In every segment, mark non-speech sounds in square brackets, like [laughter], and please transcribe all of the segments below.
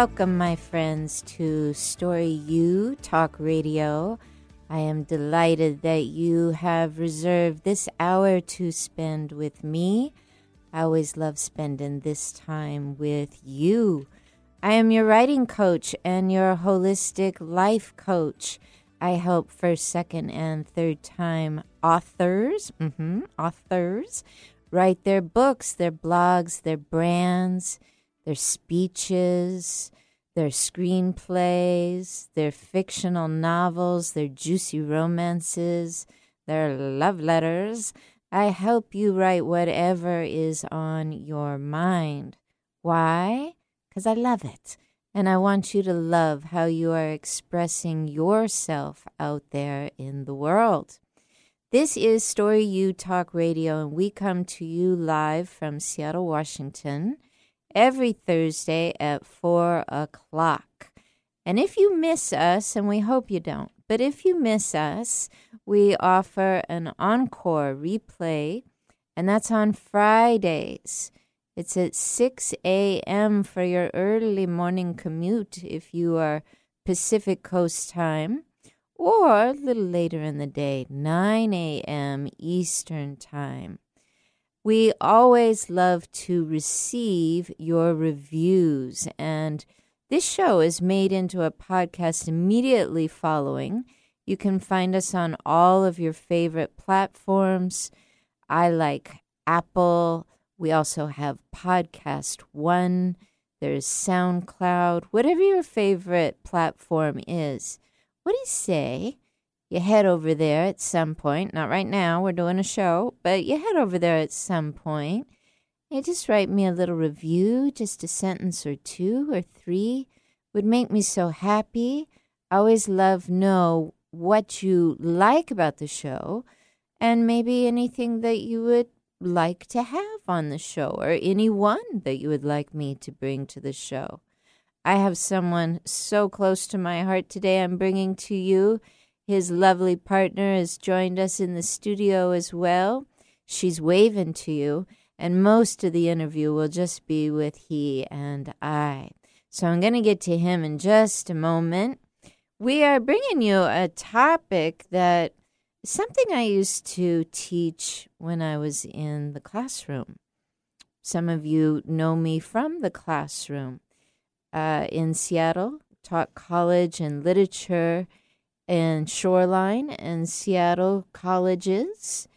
Welcome, my friends, to Story U Talk Radio. I am delighted that you have reserved this hour to spend with me. I always love spending this time with you. I am your writing coach and your holistic life coach. I help first, second, and third time authors, mm-hmm, authors, write their books, their blogs, their brands, their speeches, their screenplays, their fictional novels, their juicy romances, their love letters. I help you write whatever is on your mind. Why? Because I love it. And I want you to love how you are expressing yourself out there in the world. This is Story U Talk Radio, and we come to you live from Seattle, Washington, every Thursday at 4 o'clock. And if you miss us, and we hope you don't, but if you miss us, we offer an encore replay, and that's on Fridays. It's at 6 a.m. for your early morning commute if you are Pacific Coast time or a little later in the day, 9 a.m. Eastern Time. We always love to receive your reviews, and this show is made into a podcast immediately following. You can find us on all of your favorite platforms. I like Apple. We also have Podcast One. There's SoundCloud, whatever your favorite platform is what do you say? You head over there at some point, not right now, we're doing a show, but you head over there at some point. You just write me a little review, just a sentence or two or three would make me so happy. I always love know what you like about the show and maybe anything that you would like to have on the show or anyone that you would like me to bring to the show. I have someone so close to my heart today I'm bringing to you. His lovely partner has joined us in the studio as well. She's waving to you, and most of the interview will just be with he and I. So I'm going to get to him in just a moment. We are bringing you a topic that something I used to teach when I was in the classroom. Some of you know me from the classroom uh, in Seattle, taught college and literature in Shoreline and Seattle colleges.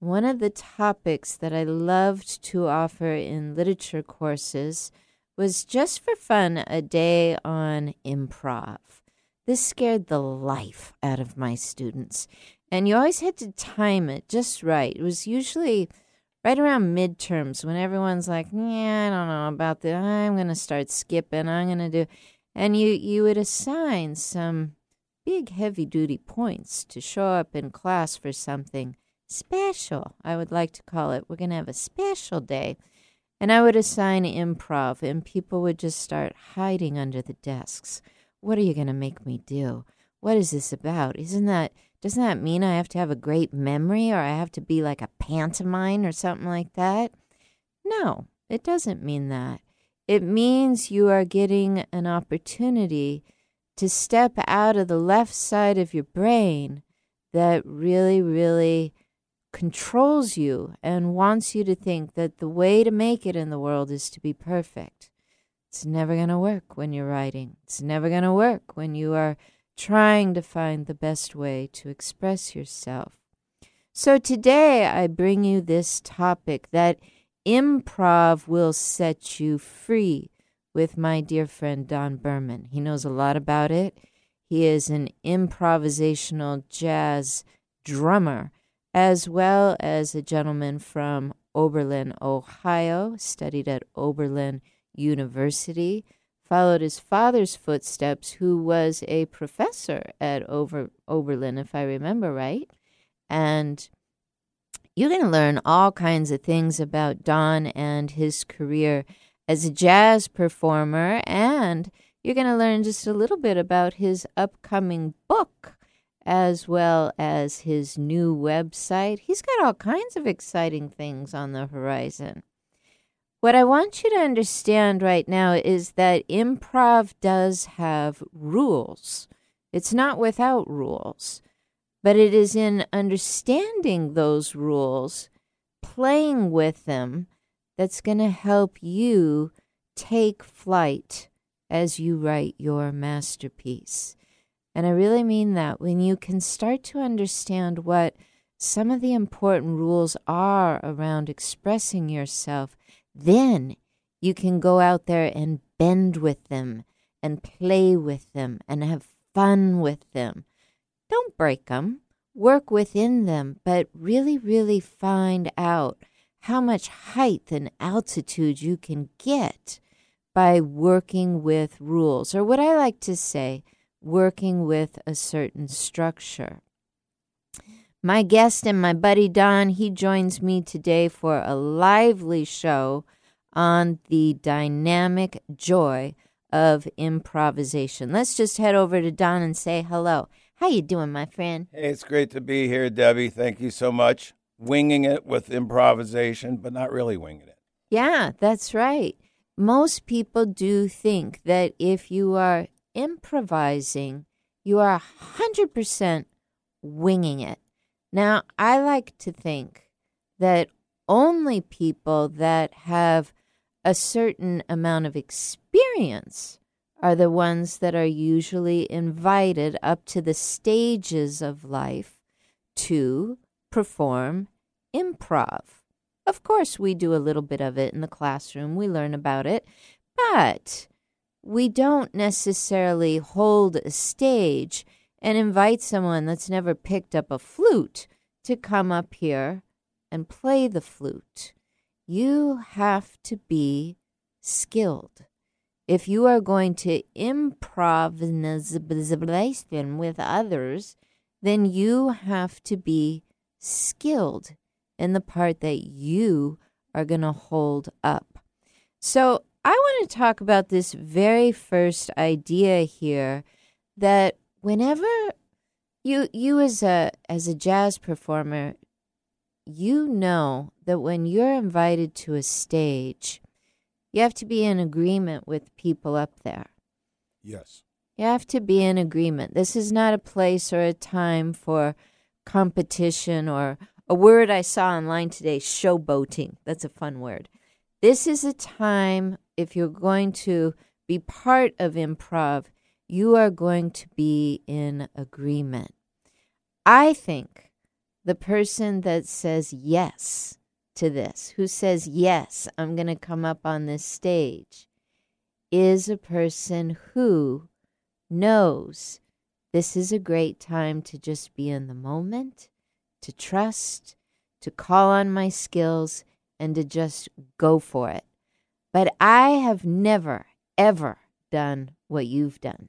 One of the topics that I loved to offer in literature courses was just for fun a day on improv. This scared the life out of my students. And you always had to time it just right. It was usually right around midterms when everyone's like, yeah, I don't know about that. I'm going to start skipping. I'm going to do. And you, you would assign some big heavy duty points to show up in class for something special, I would like to call it. We're going to have a special day. And I would assign improv, and people would just start hiding under the desks. What are you going to make me do? What is this about? Isn't that doesn't that mean I have to have a great memory or I have to be like a pantomime or something like that? No, it doesn't mean that. It means you are getting an opportunity to step out of the left side of your brain that really, really controls you and wants you to think that the way to make it in the world is to be perfect. It's never going to work when you're writing. It's never going to work when you are trying to find the best way to express yourself. So today I bring you this topic that improv will set you free with my dear friend Don Berman. He knows a lot about it. He is an improvisational jazz drummer, as well as a gentleman from Oberlin, Ohio, studied at Oberlin University followed his father's footsteps, who was a professor at Over, Oberlin, if I remember right. And you're going to learn all kinds of things about Don and his career as a jazz performer, and you're going to learn just a little bit about his upcoming book as well as his new website. He's got all kinds of exciting things on the horizon. What I want you to understand right now is that improv does have rules. It's not without rules, but it is in understanding those rules, playing with them, that's going to help you take flight as you write your masterpiece. And I really mean that when you can start to understand what some of the important rules are around expressing yourself, then you can go out there and bend with them and play with them and have fun with them. Don't break them, work within them, but really, really find out how much height and altitude you can get by working with rules, or what I like to say, working with a certain structure. My guest and my buddy Don, he joins me today for a lively show on the dynamic joy of improvisation. Let's just head over to Don and say hello. How you doing, my friend? Hey, it's great to be here, Debby. Thank you so much. Winging it with improvisation, but not really winging it. Yeah, that's right most people do think that if you are improvising, you are 100% winging it. Now, I like to think that only people that have a certain amount of experience are the ones that are usually invited up to the stages of life to perform improv. Of course, we do a little bit of it in the classroom, we learn about it, but we don't necessarily hold a stage and invite someone that's never picked up a flute to come up here and play the flute. You have to be skilled. If you are going to improvise with others, then you have to be skilled in the part that you are going to hold up. So, I want to talk about this very first idea here that whenever you you as a as a jazz performer you know that when you're invited to a stage you have to be in agreement with people up there. Yes. You have to be in agreement. This is not a place or a time for competition or a word I saw online today showboating. That's a fun word. This is a time, if you're going to be part of improv, you are going to be in agreement. I think the person that says yes to this, who says, Yes, I'm going to come up on this stage, is a person who knows this is a great time to just be in the moment to trust, to call on my skills, and to just go for it. But I have never, ever done what you've done.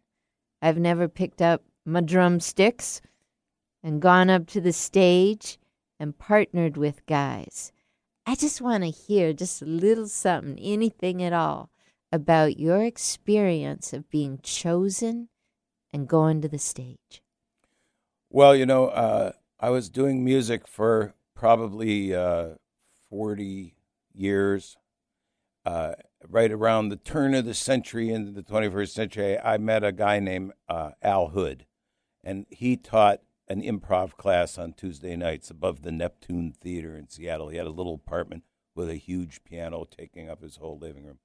I've never picked up my drumsticks and gone up to the stage and partnered with guys. I just want to hear just a little something, anything at all, about your experience of being chosen and going to the stage. Well, you know, uh, I was doing music for probably uh, 40 years. Uh, right around the turn of the century into the 21st century, I met a guy named uh, Al Hood, and he taught an improv class on Tuesday nights above the Neptune Theater in Seattle. He had a little apartment with a huge piano taking up his whole living room.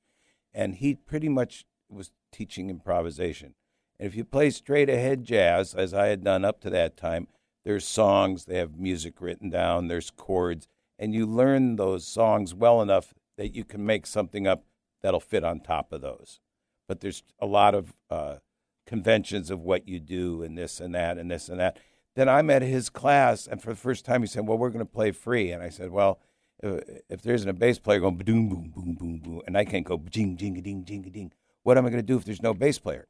And he pretty much was teaching improvisation. And if you play straight ahead jazz, as I had done up to that time, there's songs, they have music written down, there's chords, and you learn those songs well enough that you can make something up that'll fit on top of those. But there's a lot of uh, conventions of what you do and this and that and this and that. Then I'm at his class, and for the first time, he said, "Well, we're going to play free." And I said, "Well, if, if there isn't a bass player going boom, boom, boom, boom, boom, and I can't go jing, jing, ding, jing, ding, what am I going to do if there's no bass player?"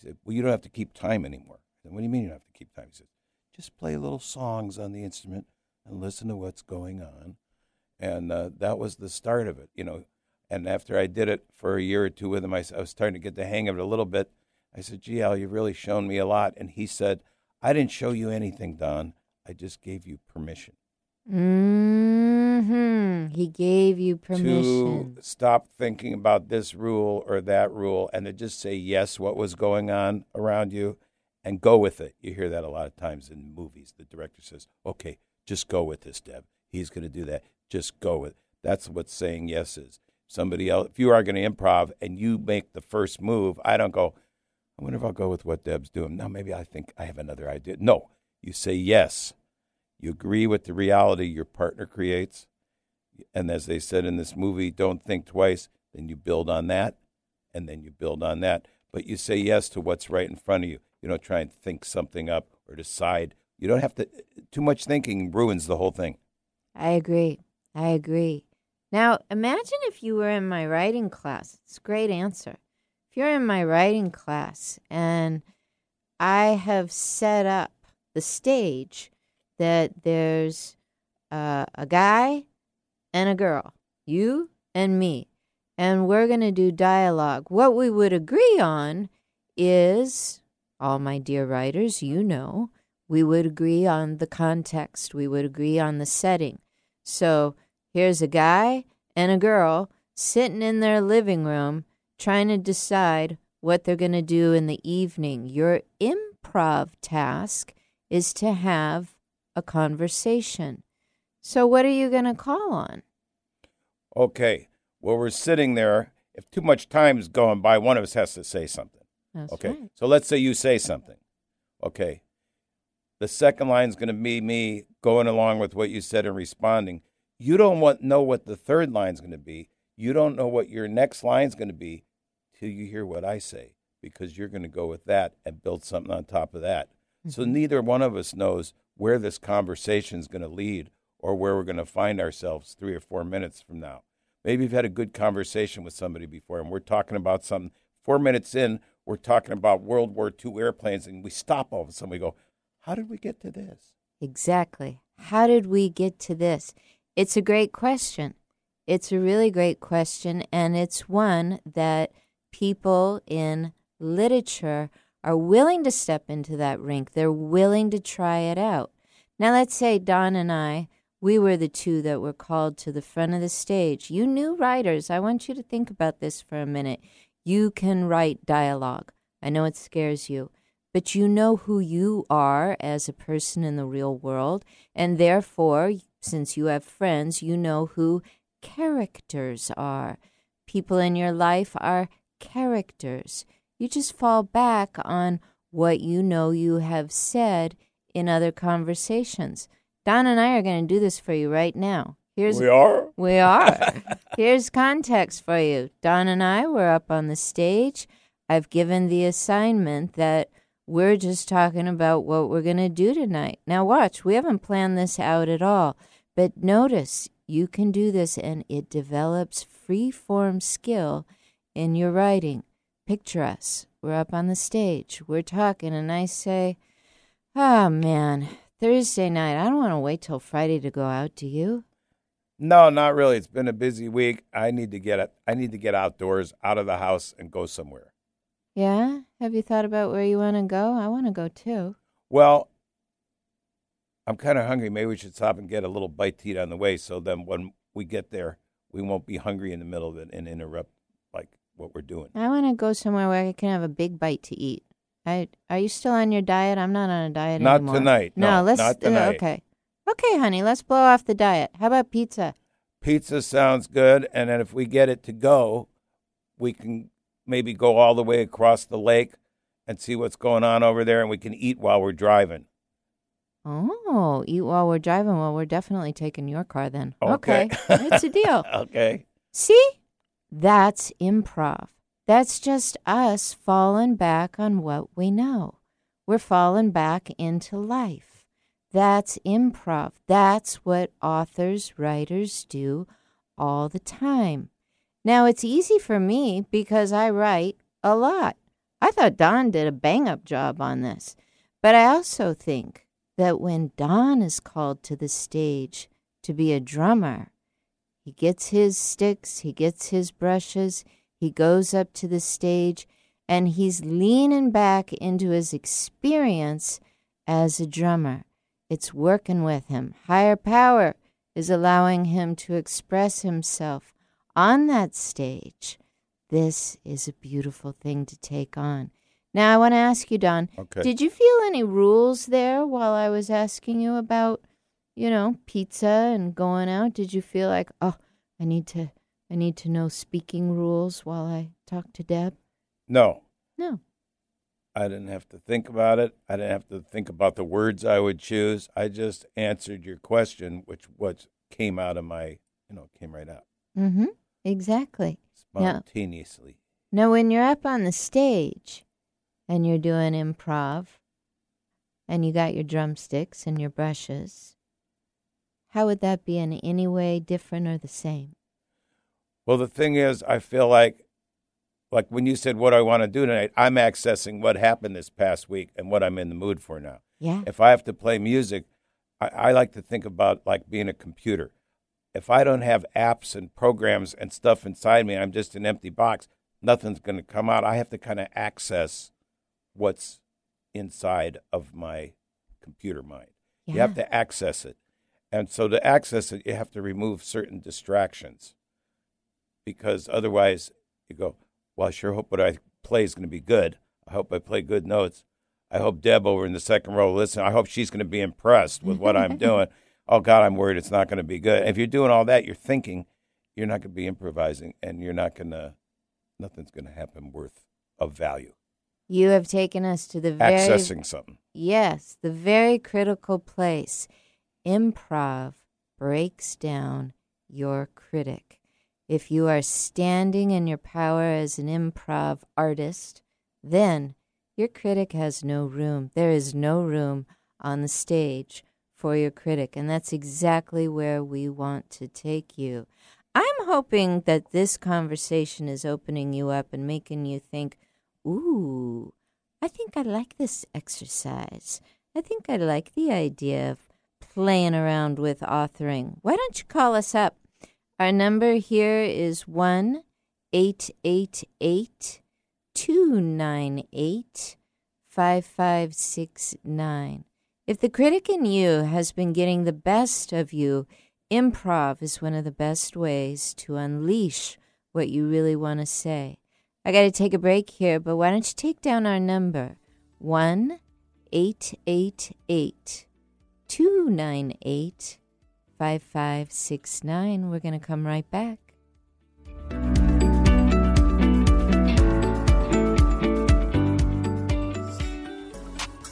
He said, "Well, you don't have to keep time anymore." Said, what do you mean you don't have to keep time? He said, just play little songs on the instrument and listen to what's going on. And uh, that was the start of it, you know. And after I did it for a year or two with him, I, I was starting to get the hang of it a little bit. I said, gee, Al, you've really shown me a lot. And he said, I didn't show you anything, Don. I just gave you permission. Hmm. He gave you permission. to stop thinking about this rule or that rule and to just say yes what was going on around you and go with it. You hear that a lot of times in movies. The director says, "Okay, just go with this, Deb. He's going to do that. Just go with." It. That's what saying yes is. Somebody else if you are going to improv and you make the first move, I don't go, I wonder if I'll go with what Deb's doing. No, maybe I think I have another idea. No. You say yes. You agree with the reality your partner creates and as they said in this movie, don't think twice. Then you build on that, and then you build on that. But you say yes to what's right in front of you. You don't try and think something up or decide. You don't have to. Too much thinking ruins the whole thing. I agree. I agree. Now, imagine if you were in my writing class. It's a great answer. If you're in my writing class and I have set up the stage that there's uh, a guy and a girl, you and me, and we're going to do dialogue. What we would agree on is, all my dear writers, you know, we would agree on the context, we would agree on the setting. So here's a guy and a girl sitting in their living room trying to decide what they're going to do in the evening. Your improv task is to have a conversation. So, what are you going to call on? Okay. Well, we're sitting there. If too much time is going by, one of us has to say something. That's okay. right. So let's say you say something. Okay. The second line is going to be me going along with what you said and responding. You don't want know what the third line is going to be. You don't know what your next line is going to be till you hear what I say because you're going to go with that and build something on top of that. So Mhm. neither one of us knows where this conversation is going to lead or where we're going to find ourselves three or four minutes from now. Maybe you've had a good conversation with somebody before and we're talking about something. Four minutes in, we're talking about World War II airplanes and we stop all of a sudden. We go, How did we get to this? Exactly. How did we get to this? It's a great question. It's a really great question, and it's one that people in literature are willing to step into that rink. They're willing to try it out. Now, let's say Don and I, we were the two that were called to the front of the stage. You new writers, I want you to think about this for a minute. You can write dialogue. I know it scares you but you know who you are as a person in the real world, and therefore, since you have friends, you know who characters are. People in your life are characters. You just fall back on what you know you have said in other conversations. Don and I are going to do this for you right now. Here's we are? we are. [laughs] Here's context for you. Don and I were up on the stage. I've given the assignment that we're just talking about what we're going to do tonight. Now, watch, we haven't planned this out at all, but notice you can do this and it develops free form skill in your writing. Picture us. We're up on the stage. We're talking, and I say, Oh man, Thursday night. I don't want to wait till Friday to go out, do you? No, not really. It's been a busy week. I need to get I need to get outdoors, out of the house, and go somewhere. Yeah? Have you thought about where you want to go? I want to go too. Well, I'm kind of hungry. Maybe we should stop and get a little bite to eat on the way, so then when we get there, we won't be hungry in the middle of it and interrupt like what we're doing. I want to go somewhere where I can have a big bite to eat. I, are you still on your diet? I'm not on a diet Not anymore. tonight. No, let's. not uh, tonight. okay. Okay, honey, let's blow off the diet. How about pizza? Pizza sounds good, and then if we get it to go, we can maybe go all the way across the lake and see what's going on over there, and we can eat while we're driving. Oh, eat while we're driving. Well, we're definitely taking your car then. Okay. it's a deal. [laughs] Okay. See? That's improv. That's just us falling back on what we know. We're falling back into life. That's improv. That's what authors, writers do all the time. Now, it's easy for me because I write a lot. I thought Don did a bang up job on this. But I also think that when Don is called to the stage to be a drummer, he gets his sticks, he gets his brushes, he goes up to the stage, and he's leaning back into his experience as a drummer. It's working with him. Higher power is allowing him to express himself on that stage, this is a beautiful thing to take on. Now, I want to ask you, Don, Okay. did you feel any rules there while I was asking you about, you know, pizza and going out? Did you feel like, oh, I need to, I need to know speaking rules while I talk to Deb? no, No. I didn't have to think about it. I didn't have to think about the words I would choose. I just answered your question, which what came out of my, you know, came right out Mm-hmm. Exactly. Spontaneously. Now, when you're up on the stage and you're doing improv and you got your drumsticks and your brushes, how would that be in any way different or the same? Well, the thing is, I feel like, like when you said what do I want to do tonight, I'm accessing what happened this past week and what I'm in the mood for now. Yeah. If I have to play music, I, I like to think about like being a computer. If I don't have apps and programs and stuff inside me, I'm just an empty box. Nothing's going to come out. I have to kind of access what's inside of my computer mind. Yeah. You have to access it. And so to access it, you have to remove certain distractions because otherwise you go, well, I sure hope what I play is going to be good. I hope I play good notes. I hope Deb over in the second row, listen, I hope she's going to be impressed with what I'm doing. [laughs] Oh, God, I'm worried it's not going to be good. If you're doing all that, you're thinking, you're not going to be improvising and you're not going to, nothing's going to happen worth of value. You have taken us to the very Accessing something. Yes, the very critical place. Improv breaks down your critic. If you are standing in your power as an improv artist, then your critic has no room. There is no room on the stage for your critic, and that's exactly where we want to take you. I'm hoping that this conversation is opening you up and making you think, ooh, I think I like this exercise. I think I like the idea of playing around with authoring. Why don't you call us up? Our number here is 1 888 298 5569. If the critic in you has been getting the best of you, improv is one of the best ways to unleash what you really want to say. I got to take a break here, but why don't you take down our number? 1 888 298 5569. We're going to come right back.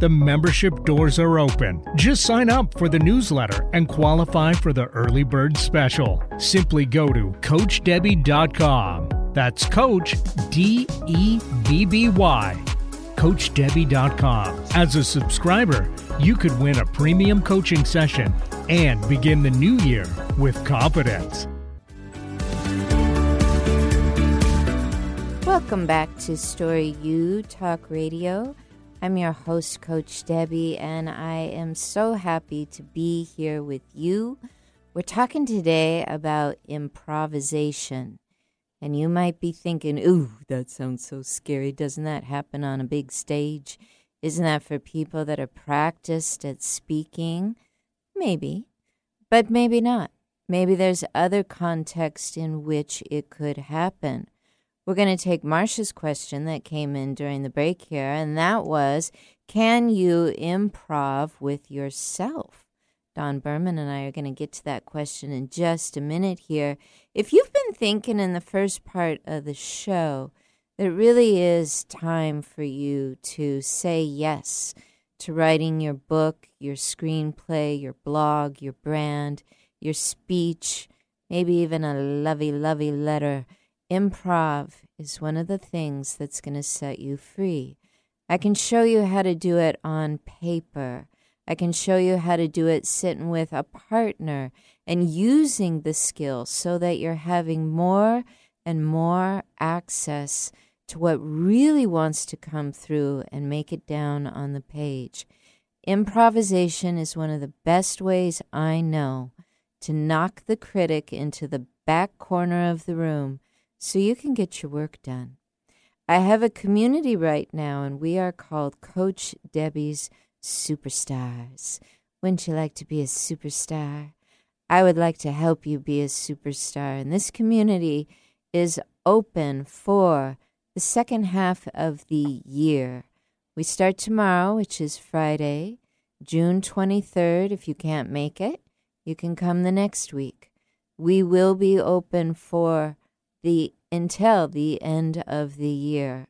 The membership doors are open. Just sign up for the newsletter and qualify for the early bird special. Simply go to CoachDebby.com. That's Coach D E B B Y. CoachDebby.com. As a subscriber, you could win a premium coaching session and begin the new year with confidence. Welcome back to Story U Talk Radio. I'm your host, Coach Debby, and I am so happy to be here with you. We're talking today about improvisation. And you might be thinking, ooh, that sounds so scary. Doesn't that happen on a big stage? Isn't that for people that are practiced at speaking? Maybe, but maybe not. Maybe there's other context in which it could happen. We're going to take Marcia's question that came in during the break here, and that was Can you improv with yourself? Don Berman and I are going to get to that question in just a minute here. If you've been thinking in the first part of the show, it really is time for you to say yes to writing your book, your screenplay, your blog, your brand, your speech, maybe even a lovey, lovey letter. Improv is one of the things that's going to set you free. I can show you how to do it on paper. I can show you how to do it sitting with a partner and using the skills so that you're having more and more access to what really wants to come through and make it down on the page. Improvisation is one of the best ways I know to knock the critic into the back corner of the room so you can get your work done. I have a community right now, and we are called Coach Debby's Superstars. Wouldn't you like to be a superstar? I would like to help you be a superstar. And this community is open for the second half of the year. We start tomorrow, which is Friday, June 23rd. If you can't make it, you can come the next week. We will be open for the until the end of the year.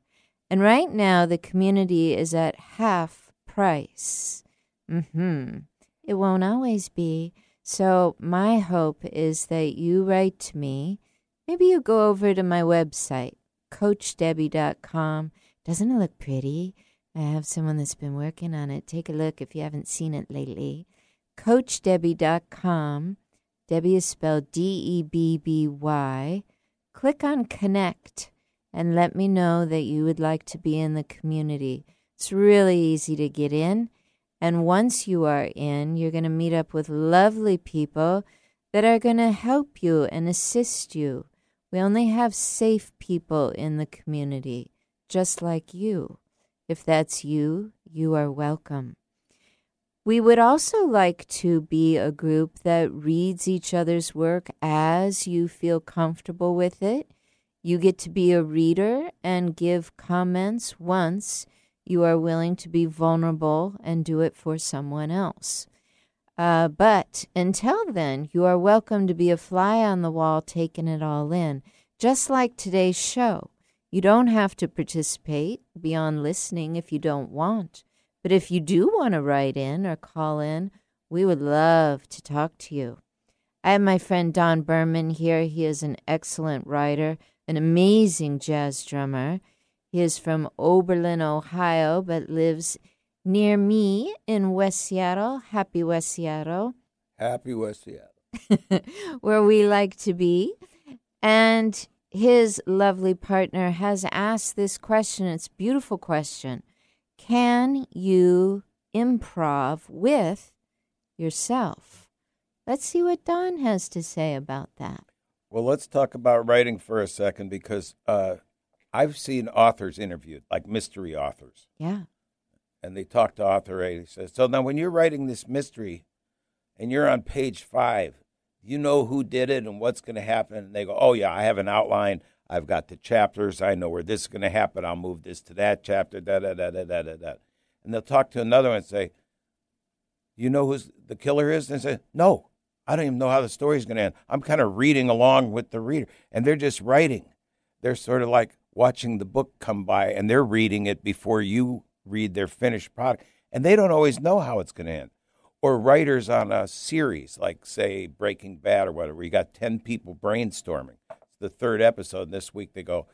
And right now the community is at half price. Mhm. It won't always be. So my hope is that you write to me. Maybe you go over to my website, coachdebby.com. Doesn't it look pretty? I have someone that's been working on it. Take a look if you haven't seen it lately. CoachDebby.com. Debby is spelled D E B B Y. Click on Connect and let me know that you would like to be in the community. It's really easy to get in. And once you are in, you're going to meet up with lovely people that are going to help you and assist you. We only have safe people in the community, just like you. If that's you, you are welcome. We would also like to be a group that reads each other's work as you feel comfortable with it. You get to be a reader and give comments once you are willing to be vulnerable and do it for someone else. Uh, but until then, you are welcome to be a fly on the wall, taking it all in. Just like today's show, you don't have to participate beyond listening if you don't want. But if you do want to write in or call in, we would love to talk to you. I have my friend Don Berman here. He is an excellent writer, an amazing jazz drummer. He is from Oberlin, Ohio, but lives near me in West Seattle. Happy West Seattle. Happy West Seattle. [laughs] where we like to be. And his lovely partner has asked this question. It's a beautiful question. Can you improv with yourself? Let's see what Don has to say about that. Well, let's talk about writing for a second because uh, I've seen authors interviewed, like mystery authors. Yeah. And they talk to author A. He says, So now when you're writing this mystery and you're on page five, you know who did it and what's going to happen. And they go, Oh, yeah, I have an outline. I've got the chapters. I know where this is going to happen. I'll move this to that chapter. Da da da da da da da. And they'll talk to another one and say, "You know who the killer is?" And say, "No, I don't even know how the story's going to end. I'm kind of reading along with the reader, and they're just writing. They're sort of like watching the book come by, and they're reading it before you read their finished product, and they don't always know how it's going to end." Or writers on a series, like say Breaking Bad or whatever, you got ten people brainstorming the third episode. This week they go,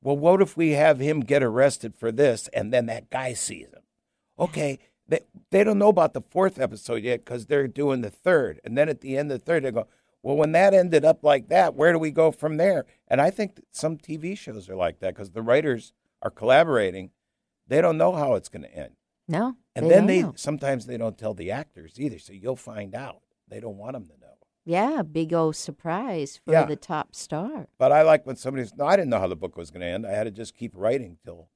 well, what if we have him get arrested for this and then that guy sees him? Okay, they, they don't know about the fourth episode yet because they're doing the third. And then at the end of the third, they go, well, when that ended up like that, where do we go from there? And I think some TV shows are like that because the writers are collaborating. They don't know how it's going to end. No. And then they know. sometimes they don't tell the actors either. So you'll find out. They don't want them to know. Yeah, big old surprise for yeah. the top star. But I like when somebody's. no, I didn't know how the book was going to end. I had to just keep writing till.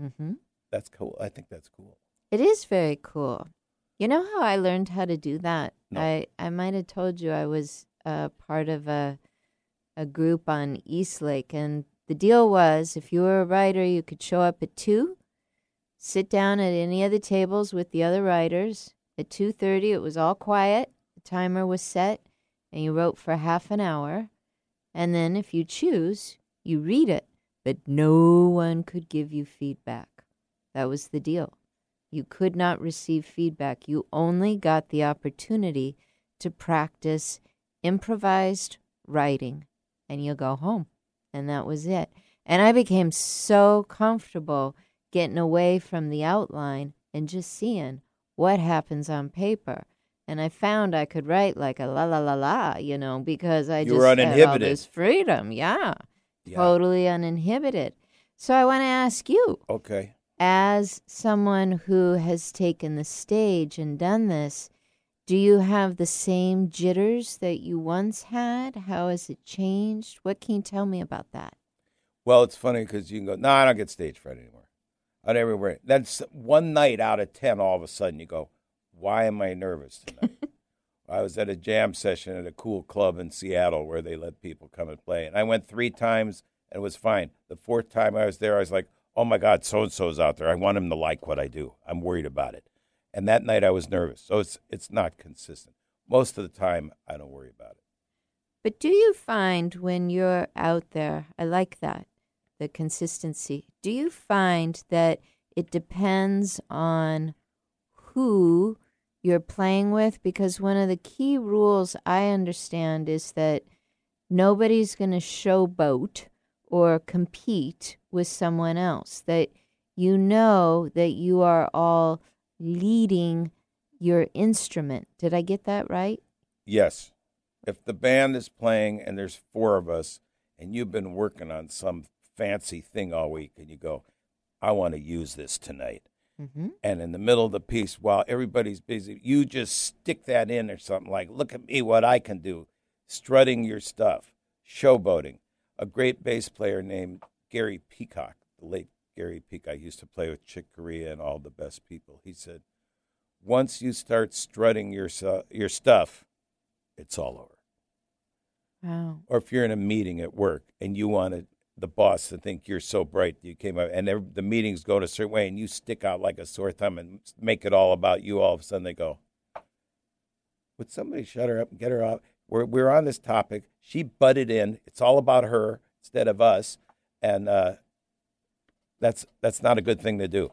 Mm-hmm. That's cool. I think that's cool. It is very cool. You know how I learned how to do that? No. I, I might have told you I was uh, part of a a group on Eastlake, and the deal was if you were a writer, you could show up at two, sit down at any of the tables with the other writers. At two thirty, it was all quiet timer was set and you wrote for half an hour. And then, if you choose, you read it, but no one could give you feedback. That was the deal. You could not receive feedback. You only got the opportunity to practice improvised writing, and you go home. And that was it. And I became so comfortable getting away from the outline and just seeing what happens on paper. And I found I could write like a la la la la, you know, because I You just were had all this freedom. Yeah, Yeah. totally uninhibited. So I want to ask you, Okay. as someone who has taken the stage and done this, do you have the same jitters that you once had? How has it changed? What can you tell me about that? Well, it's funny because you can go, no, I don't get stage fright anymore. I never worry. That's one night out of 10, all of a sudden you go, why am I nervous tonight? [laughs] I was at a jam session at a cool club in Seattle where they let people come and play. And I went three times and it was fine. The fourth time I was there, I was like, oh my God, so and so's out there. I want him to like what I do. I'm worried about it. And that night I was nervous. So it's, it's not consistent. Most of the time, I don't worry about it. But do you find when you're out there, I like that, the consistency. Do you find that it depends on who you're playing with? Because one of the key rules I understand is that nobody's going to showboat or compete with someone else, that you know that you are all leading your instrument. Did I get that right? Yes. If the band is playing and there's four of us and you've been working on some fancy thing all week and you go, I want to use this tonight. Mm-hmm. And in the middle of the piece, while everybody's busy, you just stick that in or something like, look at me, what I can do. Strutting your stuff, showboating. A great bass player named Gary Peacock, the late Gary Peacock, used to play with Chick Corea and all the best people. He said, once you start strutting your, your stuff, it's all over. Wow. Or if you're in a meeting at work and you wanted the boss to think you're so bright, you came up and the meeting's going a certain way and you stick out like a sore thumb and make it all about you, all of a sudden they go, Would somebody shut her up and get her off? We're, we're on this topic. She butted in. It's all about her instead of us. And uh, that's, that's not a good thing to do.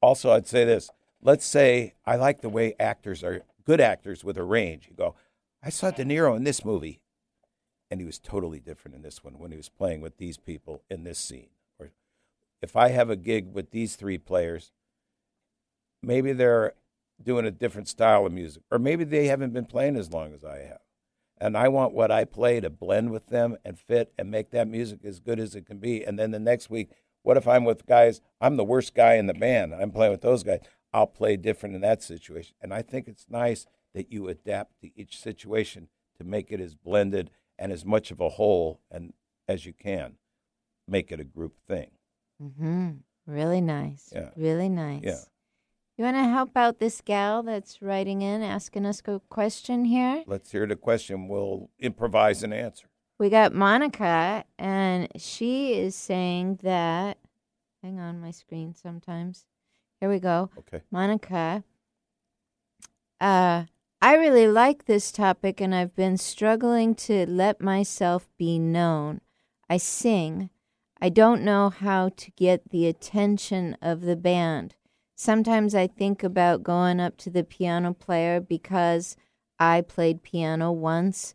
Also, I'd say this let's say I like the way actors are good actors with a range. You go, I saw De Niro in this movie, and he was totally different in this one when he was playing with these people in this scene. Or if I have a gig with these three players, maybe they're doing a different style of music, or maybe they haven't been playing as long as I have. And I want what I play to blend with them and fit and make that music as good as it can be. And then the next week, what if I'm with guys, I'm the worst guy in the band, I'm playing with those guys. I'll play different in that situation. And I think it's nice that you adapt to each situation to make it as blended and as much of a whole and as you can. Make it a group thing. Mm-hmm. Really nice. Yeah. Really nice. Yeah. You want to help out this gal that's writing in, asking us a question here? Let's hear the question. We'll improvise an answer. We got Monica, and she is saying that. Hang on, my screen sometimes. Here we go. Okay. Monica, uh, I really like this topic and I've been struggling to let myself be known. I sing. I don't know how to get the attention of the band. Sometimes I think about going up to the piano player because I played piano once,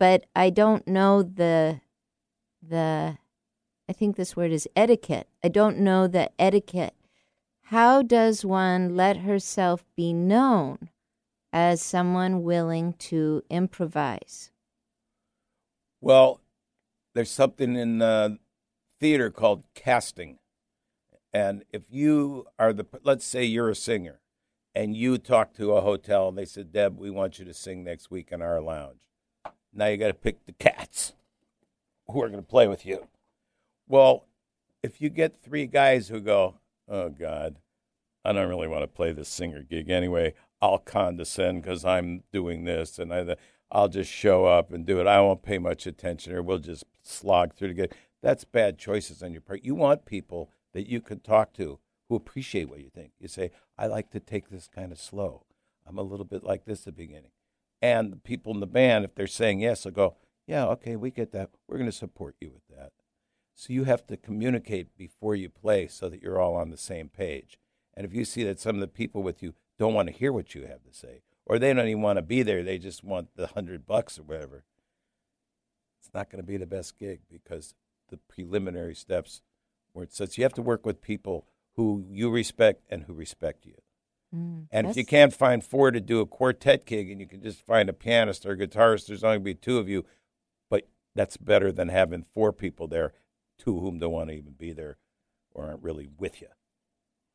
but I don't know the the I think this word is etiquette. I don't know the etiquette. How does one let herself be known as someone willing to improvise? Well, there's something in uh, theater called casting. And if you are the, let's say you're a singer and you talk to a hotel and they said, Deb, we want you to sing next week in our lounge. Now you got to pick the cats who are going to play with you. Well, if you get three guys who go, oh, God, I don't really want to play this singer gig anyway. I'll condescend because I'm doing this and I, I'll just show up and do it. I won't pay much attention or we'll just slog through to get. That's bad choices on your part. You want people that you can talk to who appreciate what you think. You say, I like to take this kind of slow. I'm a little bit like this at the beginning. And the people in the band, if they're saying yes, they'll go, yeah, okay, we get that. We're going to support you with that. So you have to communicate before you play so that you're all on the same page. And if you see that some of the people with you don't want to hear what you have to say, or they don't even want to be there, they just want the hundred bucks or whatever, it's not going to be the best gig because the preliminary steps weren't such. You have to work with people who you respect and who respect you. Mm, And if you can't find four to do a quartet gig and you can just find a pianist or a guitarist, there's only be two of you. But that's better than having four people there, two of whom don't want to even be there or aren't really with you.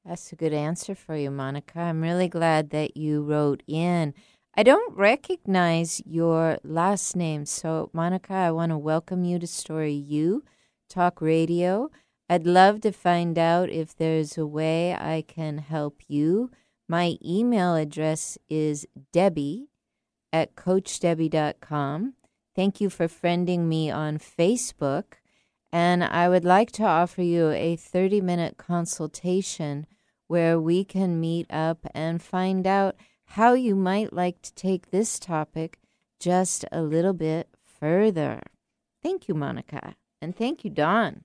That's a good answer for you, Monica. I'm really glad that you wrote in. I don't recognize your last name, so Monica, I want to welcome you to Story U Talk Radio. I'd love to find out if there's a way I can help you. My email address is Debby at CoachDebby.com. Thank you for friending me on Facebook. And I would like to offer you a 30 minute consultation where we can meet up and find out how you might like to take this topic just a little bit further. Thank you, Monica. And thank you, Don.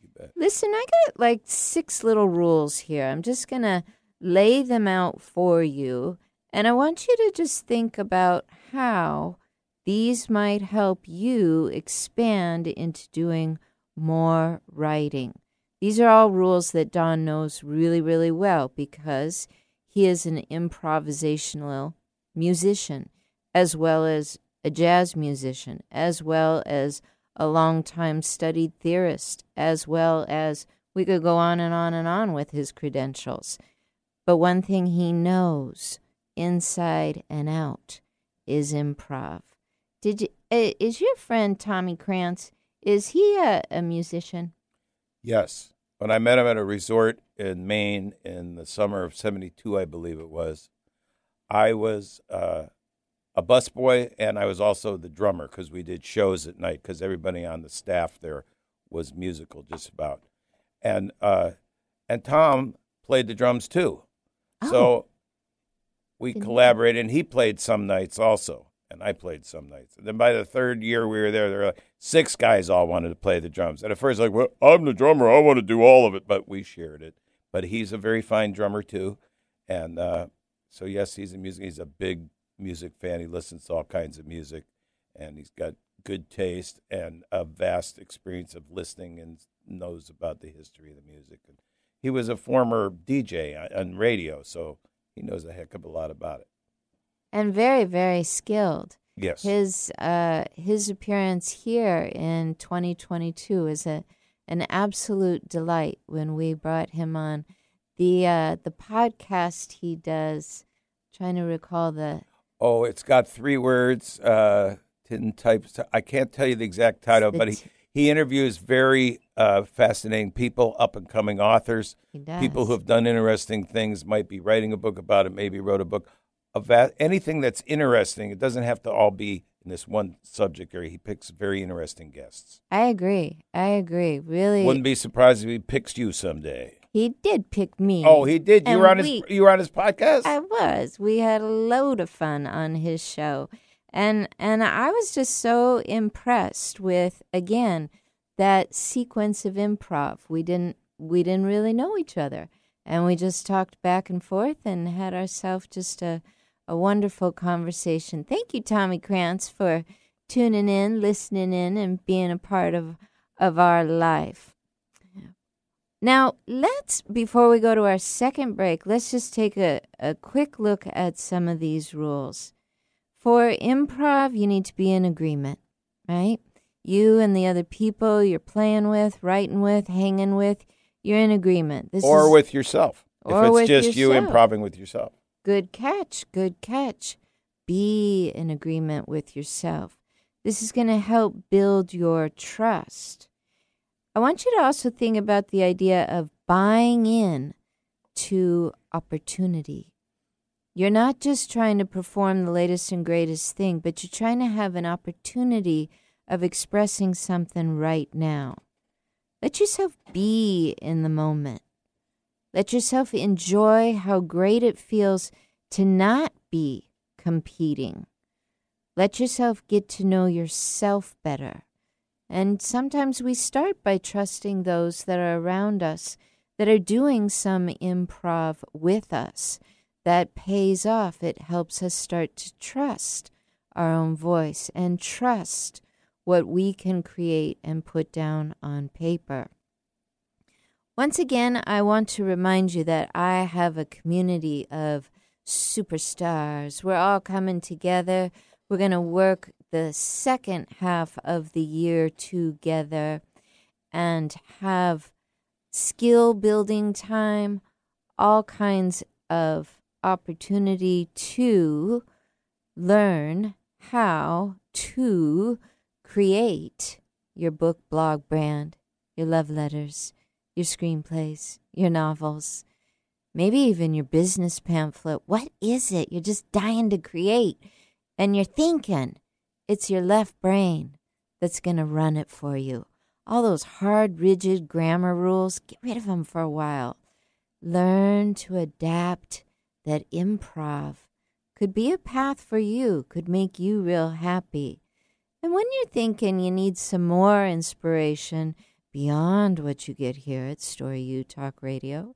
You. Listen, I got like six little rules here. I'm just going to lay them out for you. And I want you to just think about how these might help you expand into doing more writing. These are all rules that Don knows really, really well because he is an improvisational musician as well as a jazz musician, as well as a long time studied theorist, as well as we could go on and on and on with his credentials. But one thing he knows inside and out is improv. Did you, uh, is your friend Tommy Krantz, is he a, a musician? Yes. When I met him at a resort in Maine in the summer of 72, I believe it was, I was uh, a busboy and I was also the drummer because we did shows at night because everybody on the staff there was musical just about. And, uh, and Tom played the drums too. Oh. So we collaborated and he played some nights also. And I played some nights. And then by the third year we were there, there were like six guys all wanted to play the drums. And at first, like, well, I'm the drummer. I want to do all of it. But we shared it. But he's a very fine drummer too. And uh, so, yes, he's a music. He's a big music fan. He listens to all kinds of music. And he's got good taste and a vast experience of listening and knows about the history of the music. And he was a former DJ on- on radio. So he knows a heck of a lot about it. And very, very skilled. Yes. His uh, his appearance here in 2022 is a an absolute delight. When we brought him on, the uh, the podcast he does, trying to recall the Oh, it's got three words. Uh, tin types. I can't tell you the exact title, The but he, he interviews very uh, fascinating people, up and coming authors, he does people who have done interesting things, might be writing a book about it, maybe wrote a book. Of that, anything that's interesting, it doesn't have to all be in this one subject area. He picks very interesting guests. I agree. I agree. Really, Wouldn't be surprised if he picks you someday. he did pick me. Oh, he did. You And were on his. You were on his podcast. I was. We had a load of fun on his show. And and I was just so impressed with again that sequence of improv. We didn't we didn't really know each other. And we just talked back and forth and had ourselves just a a wonderful conversation. Thank you, Tommy Krantz, for tuning in, listening in, and being a part of of our life. Now, let's, before we go to our second break, let's just take a, a quick look at some of these rules. For improv, you need to be in agreement, right? You and the other people you're playing with, writing with, hanging with, you're in agreement. This or is with yourself. Or if it's with just you yourself. improving with yourself. Good catch, good catch. Be in agreement with yourself. This is going to help build your trust. I want you to also think about the idea of buying in to opportunity. You're not just trying to perform the latest and greatest thing, but you're trying to have an opportunity of expressing something right now. Let yourself be in the moment. Let yourself enjoy how great it feels to not be competing. Let yourself get to know yourself better. And sometimes we start by trusting those that are around us that are doing some improv with us. That pays off. It helps us start to trust our own voice and trust what we can create and put down on paper. Once again, I want to remind you that I have a community of superstars. We're all coming together. We're going to work the second half of the year together and have skill building time, all kinds of opportunity to learn how to create your book blog brand, your love letters, your screenplays, your novels, maybe even your business pamphlet. What is it you're just dying to create? And you're thinking it's your left brain that's going to run it for you. All those hard, rigid grammar rules, get rid of them for a while. Learn to adapt that improv could be a path for you, could make you real happy. And when you're thinking you need some more inspiration beyond what you get here at Story U Talk Radio,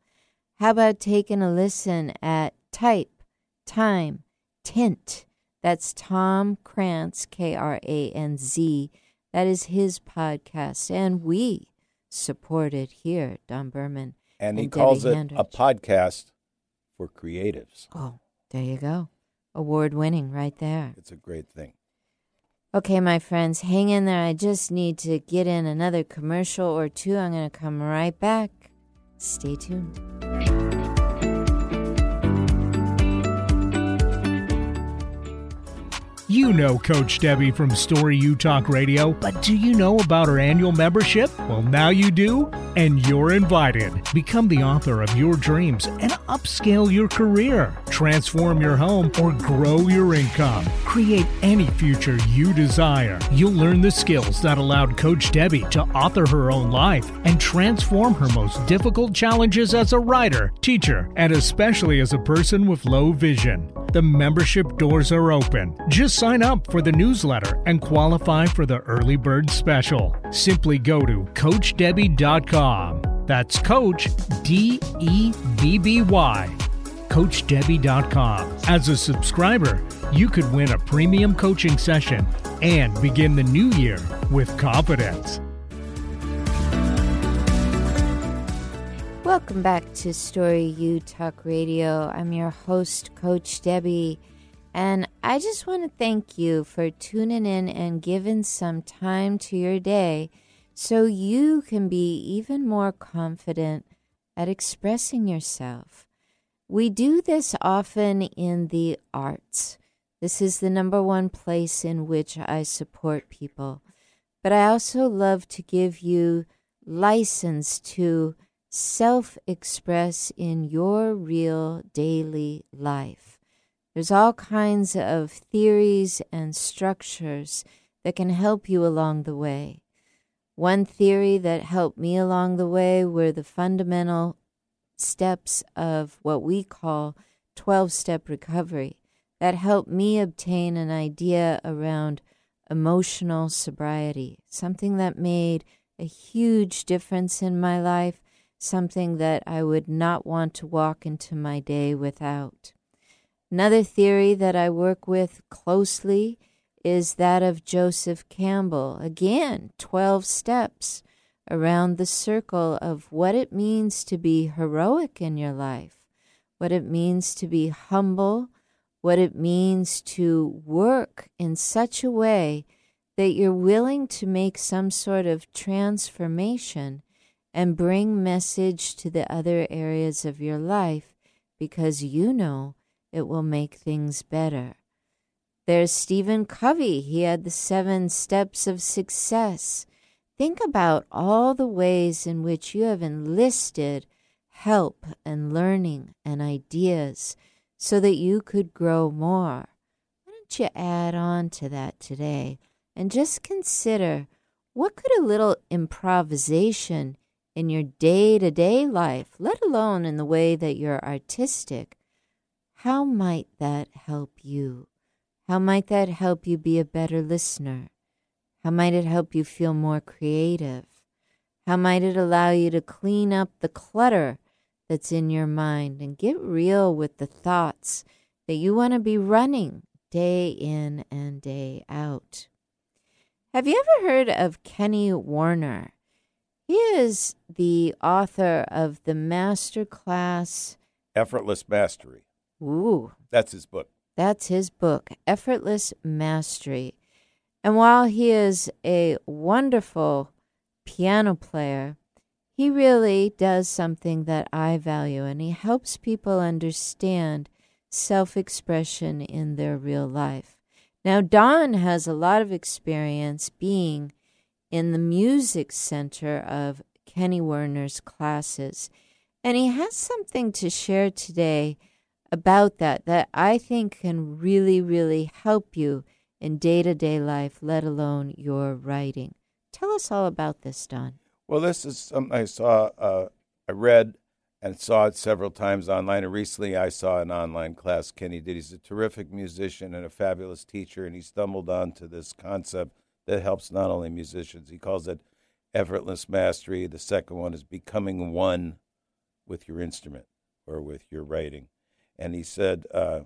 how about taking a listen at Type, Time, Tint? That's Tom Krantz, K R A N Z. That is his podcast. And we support it here, Don Berman. And, And he calls Debby it a podcast for creatives. Oh, there you go. Award winning right there. It's a great thing. Okay, my friends, hang in there. I just need to get in another commercial or two. I'm going to come right back. Stay tuned. You know Coach Debby from Story U Talk Radio, but do you know about her annual membership? Well, now you do, and you're invited. Become the author of your dreams and upscale your career, transform your home, or grow your income. Create any future you desire. You'll learn the skills that allowed Coach Debby to author her own life and transform her most difficult challenges as a writer, teacher, and especially as a person with low vision. The membership doors are open. Just sign up for the newsletter and qualify for the early bird special. Simply go to CoachDebby.com. That's Coach D E B B Y. CoachDebby.com. As a subscriber, you could win a premium coaching session and begin the new year with confidence. Welcome back to Story U Talk Radio. I'm your host, Coach Debby, and I just want to thank you for tuning in and giving some time to your day so you can be even more confident at expressing yourself. We do this often in the arts. This is the number one place in which I support people. But I also love to give you license to self express in your real daily life. There's all kinds of theories and structures that can help you along the way. One theory that helped me along the way were the fundamental steps of what we call 12 step recovery that helped me obtain an idea around emotional sobriety, something that made a huge difference in my life, something that I would not want to walk into my day without. Another theory that I work with closely is that of Joseph Campbell. Again, 12 steps around the circle of what it means to be heroic in your life, what it means to be humble, what it means to work in such a way that you're willing to make some sort of transformation and bring message to the other areas of your life because you know it will make things better. There's Stephen Covey. He had the seven steps of success. Think about all the ways in which you have enlisted help and learning and ideas so that you could grow more. Why don't you add on to that today and just consider what could a little improvisation in your day to day life, let alone in the way that you're artistic, how might that help you? How might that help you be a better listener? How might it help you feel more creative? How might it allow you to clean up the clutter that's in your mind and get real with the thoughts that you want to be running day in and day out? Have you ever heard of Kenny Werner? He is the author of the master class. Effortless Mastery. Ooh, That's his book. That's his book, Effortless Mastery. And while he is a wonderful piano player, he really does something that I value, and he helps people understand self expression in their real life. Now, Don has a lot of experience being in the music center of Kenny Werner's classes, and he has something to share today about that that I think can really, really help you in day to day life, let alone your writing. Tell us all about this, Don. Well, this is something I saw, uh, I read and saw it several times online. And recently I saw an online class Kenny did. He's a terrific musician and a fabulous teacher, and he stumbled onto this concept that helps not only musicians, he calls it effortless mastery. The second one is becoming one with your instrument or with your writing. And he said, uh,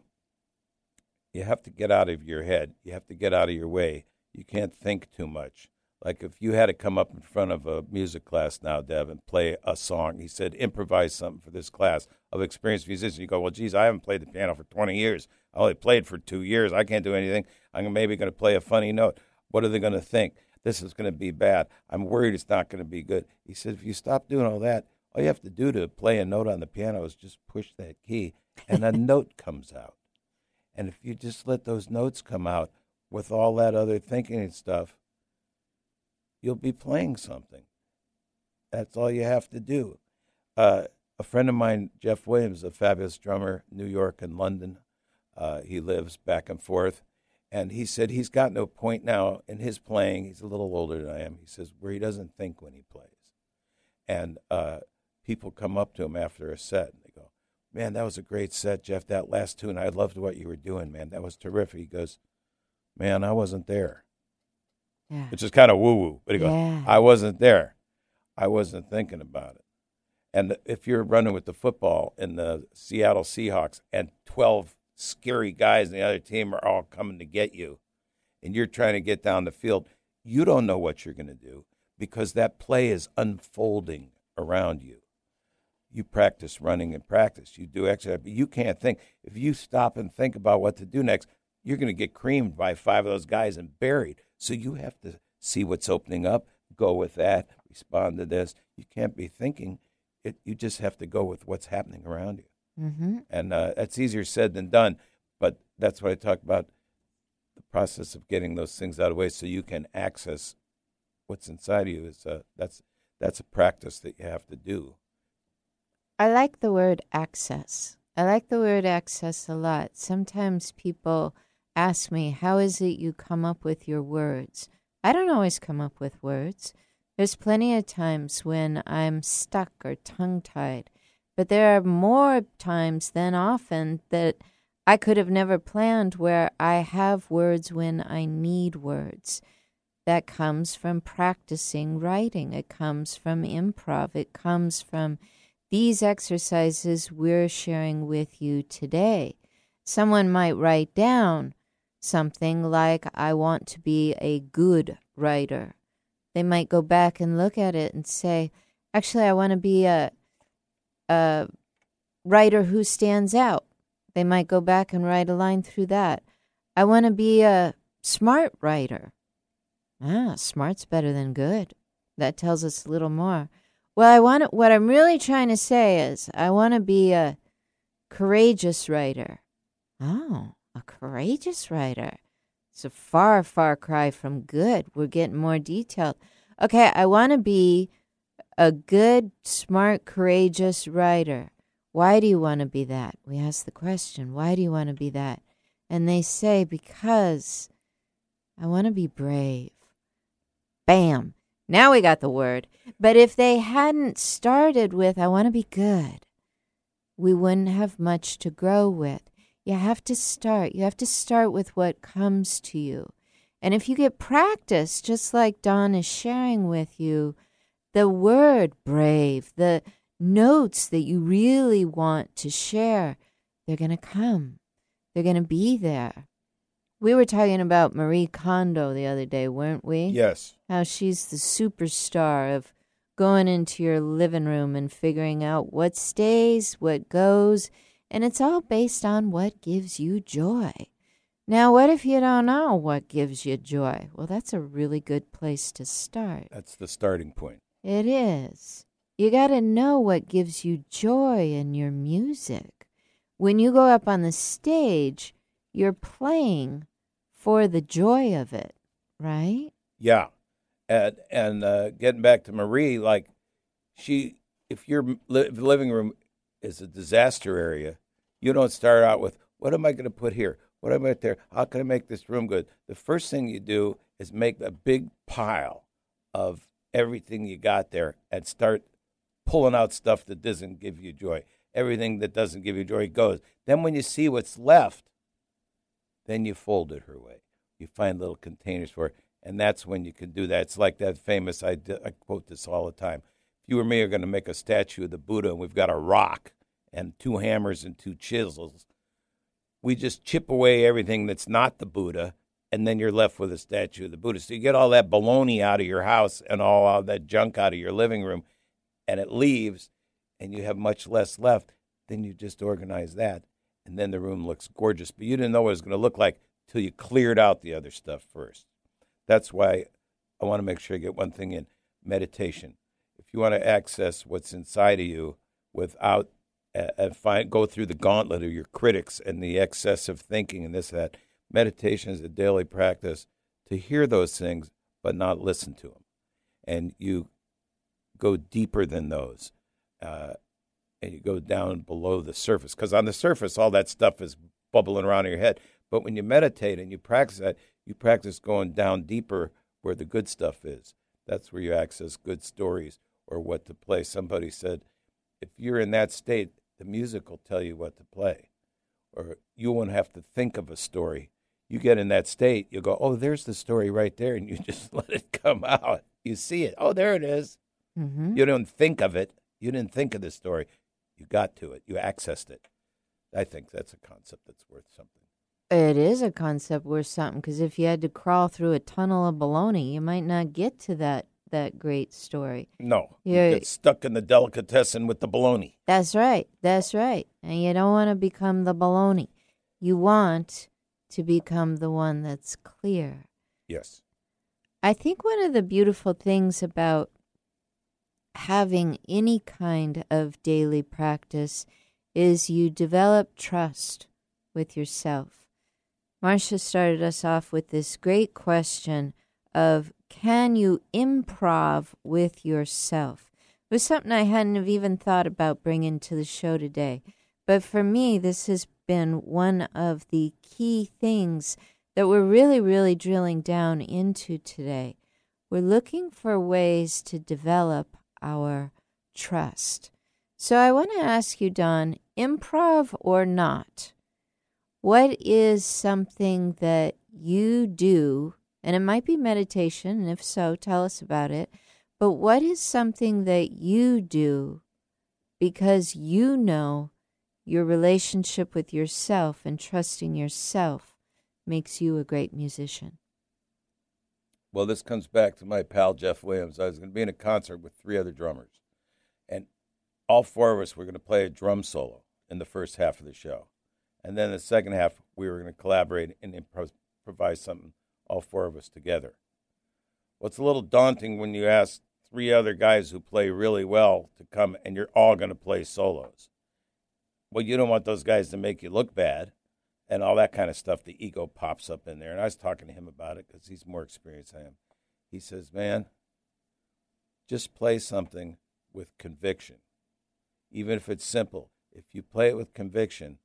you have to get out of your head, you have to get out of your way. You can't think too much. Like if you had to come up in front of a music class now, Dev, and play a song, he said, improvise something for this class of experienced musicians. You go, well, geez, I haven't played the piano for 20 years. I only played for two years. I can't do anything. I'm maybe going to play a funny note. What are they going to think? This is going to be bad. I'm worried it's not going to be good. He said, if you stop doing all that, all you have to do to play a note on the piano is just push that key, and a [laughs] note comes out. And if you just let those notes come out with all that other thinking and stuff, you'll be playing something. That's all you have to do. Uh, a friend of mine, Jeff Williams, a fabulous drummer, New York and London. Uh, he lives back and forth. And he said he's gotten to a point now in his playing, he's a little older than I am, he says, where he doesn't think when he plays. And uh, people come up to him after a set and they go, Man, that was a great set, Jeff. That last tune, I loved what you were doing, man. That was terrific. He goes, Man, I wasn't there Yeah. which is kind of woo woo. But he goes, Yeah. I wasn't there. I wasn't thinking about it. And if you're running with the football in the Seattle Seahawks and 12 scary guys in the other team are all coming to get you, and you're trying to get down the field, you don't know what you're going to do because that play is unfolding around you. You practice running and practice. You do exercise, but you can't think. If you stop and think about what to do next, you're going to get creamed by five of those guys and buried. So you have to see what's opening up, go with that, respond to this. You can't be thinking. It, you just have to go with what's happening around you. Mm-hmm. And uh, that's easier said than done. But that's what I talk about the process of getting those things out of the way so you can access what's inside of you. Is uh, that's that's a practice that you have to do. I like the word access. I like the word access a lot. Sometimes people ask me, How is it you come up with your words? I don't always come up with words. There's plenty of times when I'm stuck or tongue tied, but there are more times than often that I could have never planned where I have words when I need words. That comes from practicing writing, it comes from improv, it comes from these exercises we're sharing with you today. Someone might write down something like, I want to be a good writer. They might go back and look at it and say, actually, I want to be a, a writer who stands out. They might go back and write a line through that. I want to be a smart writer. Ah, smart's better than good. That tells us a little more. Well, I want what I'm really trying to say is I want to be a courageous writer. Oh, a courageous writer. It's a far, far cry from good. We're getting more detailed. Okay, I want to be a good, smart, courageous writer. Why do you want to be that? We ask the question, why do you want to be that? And they say, because I want to be brave. Bam. Now we got the word. But if they hadn't started with, I want to be good, we wouldn't have much to grow with. You have to start. You have to start with what comes to you. And if you get practice, just like Don is sharing with you, the word brave, the notes that you really want to share, they're going to come. They're going to be there. We were talking about Marie Kondo the other day, weren't we? Yes. How she's the superstar of going into your living room and figuring out what stays, what goes, and it's all based on what gives you joy. Now, what if you don't know what gives you joy? Well, that's a really good place to start. That's the starting point. It is. You got to know what gives you joy in your music. When you go up on the stage, you're playing for the joy of it, right? Yeah, and and uh, getting back to Marie, like she, if your li- living room is a disaster area, you don't start out with what am I going to put here? What am I there? How can I make this room good? The first thing you do is make a big pile of everything you got there and start pulling out stuff that doesn't give you joy. Everything that doesn't give you joy goes. Then when you see what's left, then you fold it her way. You find little containers for it, and that's when you can do that. It's like that famous. I, I quote this all the time. If you or me are going to make a statue of the Buddha, and we've got a rock and two hammers and two chisels, we just chip away everything that's not the Buddha, and then you're left with a statue of the Buddha. So you get all that baloney out of your house and all, all that junk out of your living room, and it leaves, and you have much less left. Then you just organize that, and then the room looks gorgeous. But you didn't know what it was going to look like till you cleared out the other stuff first. That's why I want to make sure I get one thing in meditation. If you want to access what's inside of you without and find go through the gauntlet of your critics and the excessive thinking and this that, meditation is a daily practice to hear those things but not listen to them, and you go deeper than those. Uh, and you go down below the surface. Because on the surface, all that stuff is bubbling around in your head. But when you meditate and you practice that, you practice going down deeper where the good stuff is. That's where you access good stories or what to play. Somebody said, if you're in that state, the music will tell you what to play. Or you won't have to think of a story. You get in that state, you go, oh, there's the story right there, and you [laughs] just let it come out. You see it. Oh, there it is. Mm-hmm. You don't think of it. You didn't think of the story. You got to it. You accessed it. I think that's a concept that's worth something. It is a concept worth something because if you had to crawl through a tunnel of baloney, you might not get to that that great story. No, Yeah. you get stuck in the delicatessen with the baloney. That's right. That's right. And you don't want to become the baloney. You want to become the one that's clear. Yes. I think one of the beautiful things about having any kind of daily practice is you develop trust with yourself. Marcia started us off with this great question of can you improv with yourself? It was something I hadn't have even thought about bringing to the show today. But for me, this has been one of the key things that we're really, really drilling down into today. We're looking for ways to develop our trust. So I want to ask you, Don, improv or not, what is something that you do, and it might be meditation, and if so, tell us about it, but what is something that you do because you know your relationship with yourself and trusting yourself makes you a great musician? Well, this comes back to my pal Jeff Williams. I was going to be in a concert with three other drummers, and all four of us were going to play a drum solo in the first half of the show, and then the second half we were going to collaborate and impro- improvise something, all four of us together. Well, it's a little daunting when you ask three other guys who play really well to come, and you're all going to play solos. Well, you don't want those guys to make you look bad and all that kind of stuff. The ego pops up in there. And I was talking to him about it because he's more experienced than I am. He says, Man, just play something with conviction. Even if it's simple, if you play it with conviction,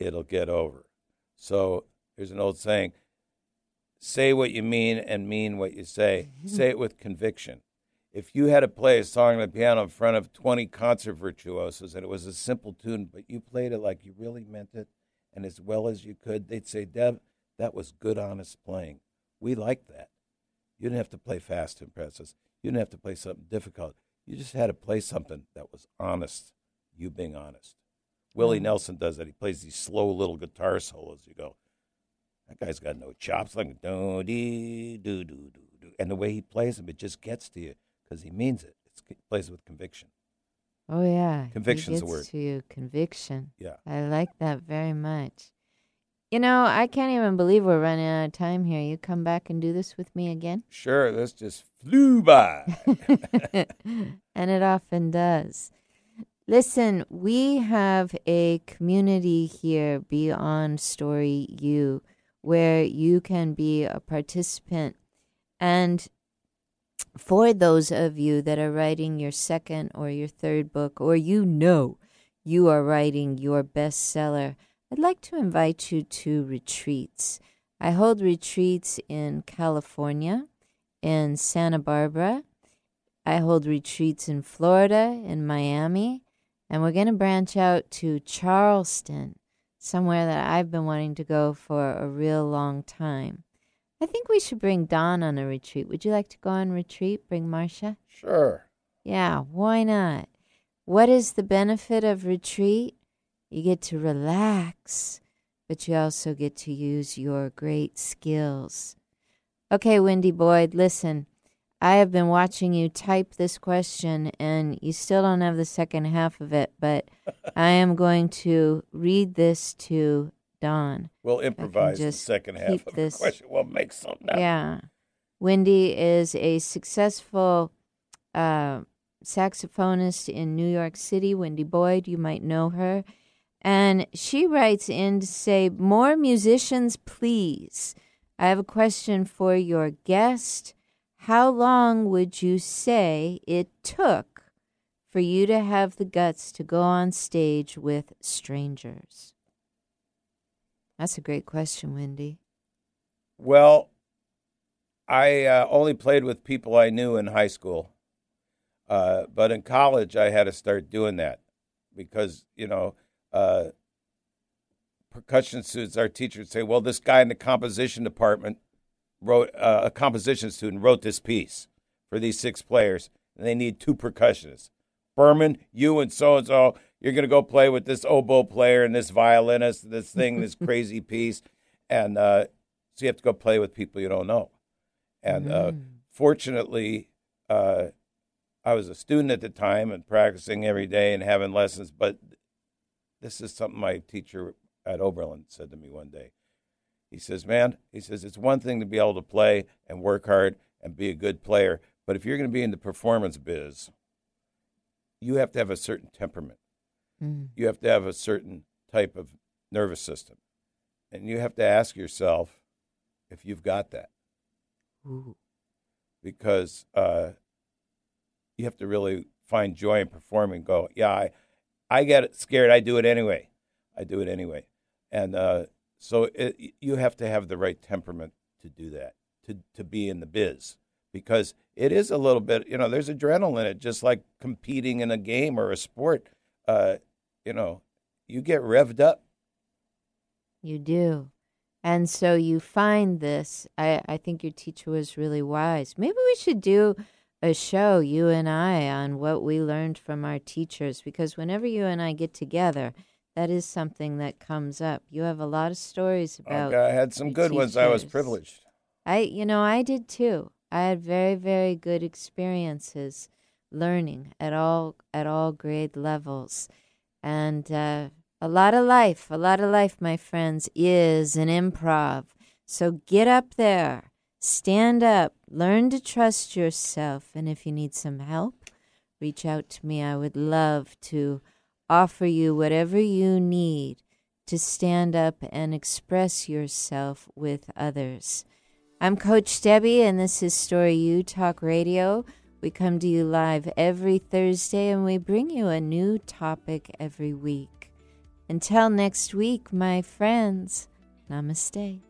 it'll get over. So there's an old saying say what you mean and mean what you say. [laughs] say it with conviction. If you had to play a song on the piano in front of 20 concert virtuosos and it was a simple tune, but you played it like you really meant it, and as well as you could, they'd say, Deb, that was good, honest playing. We liked that. You didn't have to play fast to impress us. You didn't have to play something difficult. You just had to play something that was honest, you being honest. Willie mm. Nelson does that. He plays these slow little guitar solos. You go, that guy's got no chops. Like do dee do do do do, and the way he plays them, it just gets to you. because he means it. It's, he plays with conviction. Oh yeah, Conviction's the gets word. To you, conviction. Yeah. I like that very much. You know, I can't even believe we're running out of time here. You come back and do this with me again? Sure, this just flew by. [laughs] and it often does. Listen, we have a community here beyond Story U where you can be a participant. And for those of you that are writing your second or your third book, or you know you are writing your bestseller, I'd like to invite you to retreats. I hold retreats in California, in Santa Barbara. I hold retreats in Florida, in Miami, and we're going to branch out to Charleston, somewhere that I've been wanting to go for a real long time. I think we should bring Don on a retreat. Would you like to go on retreat? Bring Marcia? Sure. Yeah, why not? What is the benefit of retreat? You get to relax, but you also get to use your great skills. Okay, Wendy Boyd, listen. I have been watching you type this question, and you still don't have the second half of it, but [laughs] I am going to read this to Don. We'll improvise the second half of this- the question. We'll make something up. Yeah. Wendy is a successful uh, saxophonist in New York City. Wendy Boyd, you might know her. And she writes in to say, More musicians, please. I have a question for your guest. How long would you say it took for you to have the guts to go on stage with strangers? That's a great question, Wendy. Well, I uh, only played with people I knew in high school. Uh, but in college, I had to start doing that because, you know, uh, percussion students, our teachers say, well, this guy in the composition department wrote, uh, a composition student wrote this piece for these six players, and they need two percussionists. Berman, you and so and so, you're going to go play with this oboe player and this violinist, this thing, this [laughs] crazy piece. And uh, so you have to go play with people you don't know. And uh, Mm. fortunately, uh, I was a student at the time and practicing every day and having lessons. But this is something my teacher at Oberlin said to me one day. He says, Man, he says, it's one thing to be able to play and work hard and be a good player. But if you're going to be in the performance biz, you have to have a certain temperament. Mm. You have to have a certain type of nervous system. And you have to ask yourself if you've got that Ooh. because uh, you have to really find joy in performing. Go, yeah, I, I get scared. I do it anyway. I do it anyway, and uh, so it, you have to have the right temperament to do that. To to be in the biz because it is a little bit. You know, there's adrenaline in it, just like competing in a game or a sport. Uh, you know, you get revved up. You do. And so you find this. I, I think your teacher was really wise. Maybe we should do a show, you and I, on what we learned from our teachers, because whenever you and I get together, that is something that comes up. You have a lot of stories about. Okay, I had some good ones. I was privileged. I, you know, I did too. I had very, very good experiences learning at all at all grade levels, and uh, a lot of life, a lot of life, my friends, is an improv. So get up there, stand up, learn to trust yourself, and if you need some help, reach out to me. I would love to offer you whatever you need to stand up and express yourself with others. I'm Coach Debby, and this is Story U Talk Radio. We come to you live every Thursday, and we bring you a new topic every week. Until next week, my friends, namaste.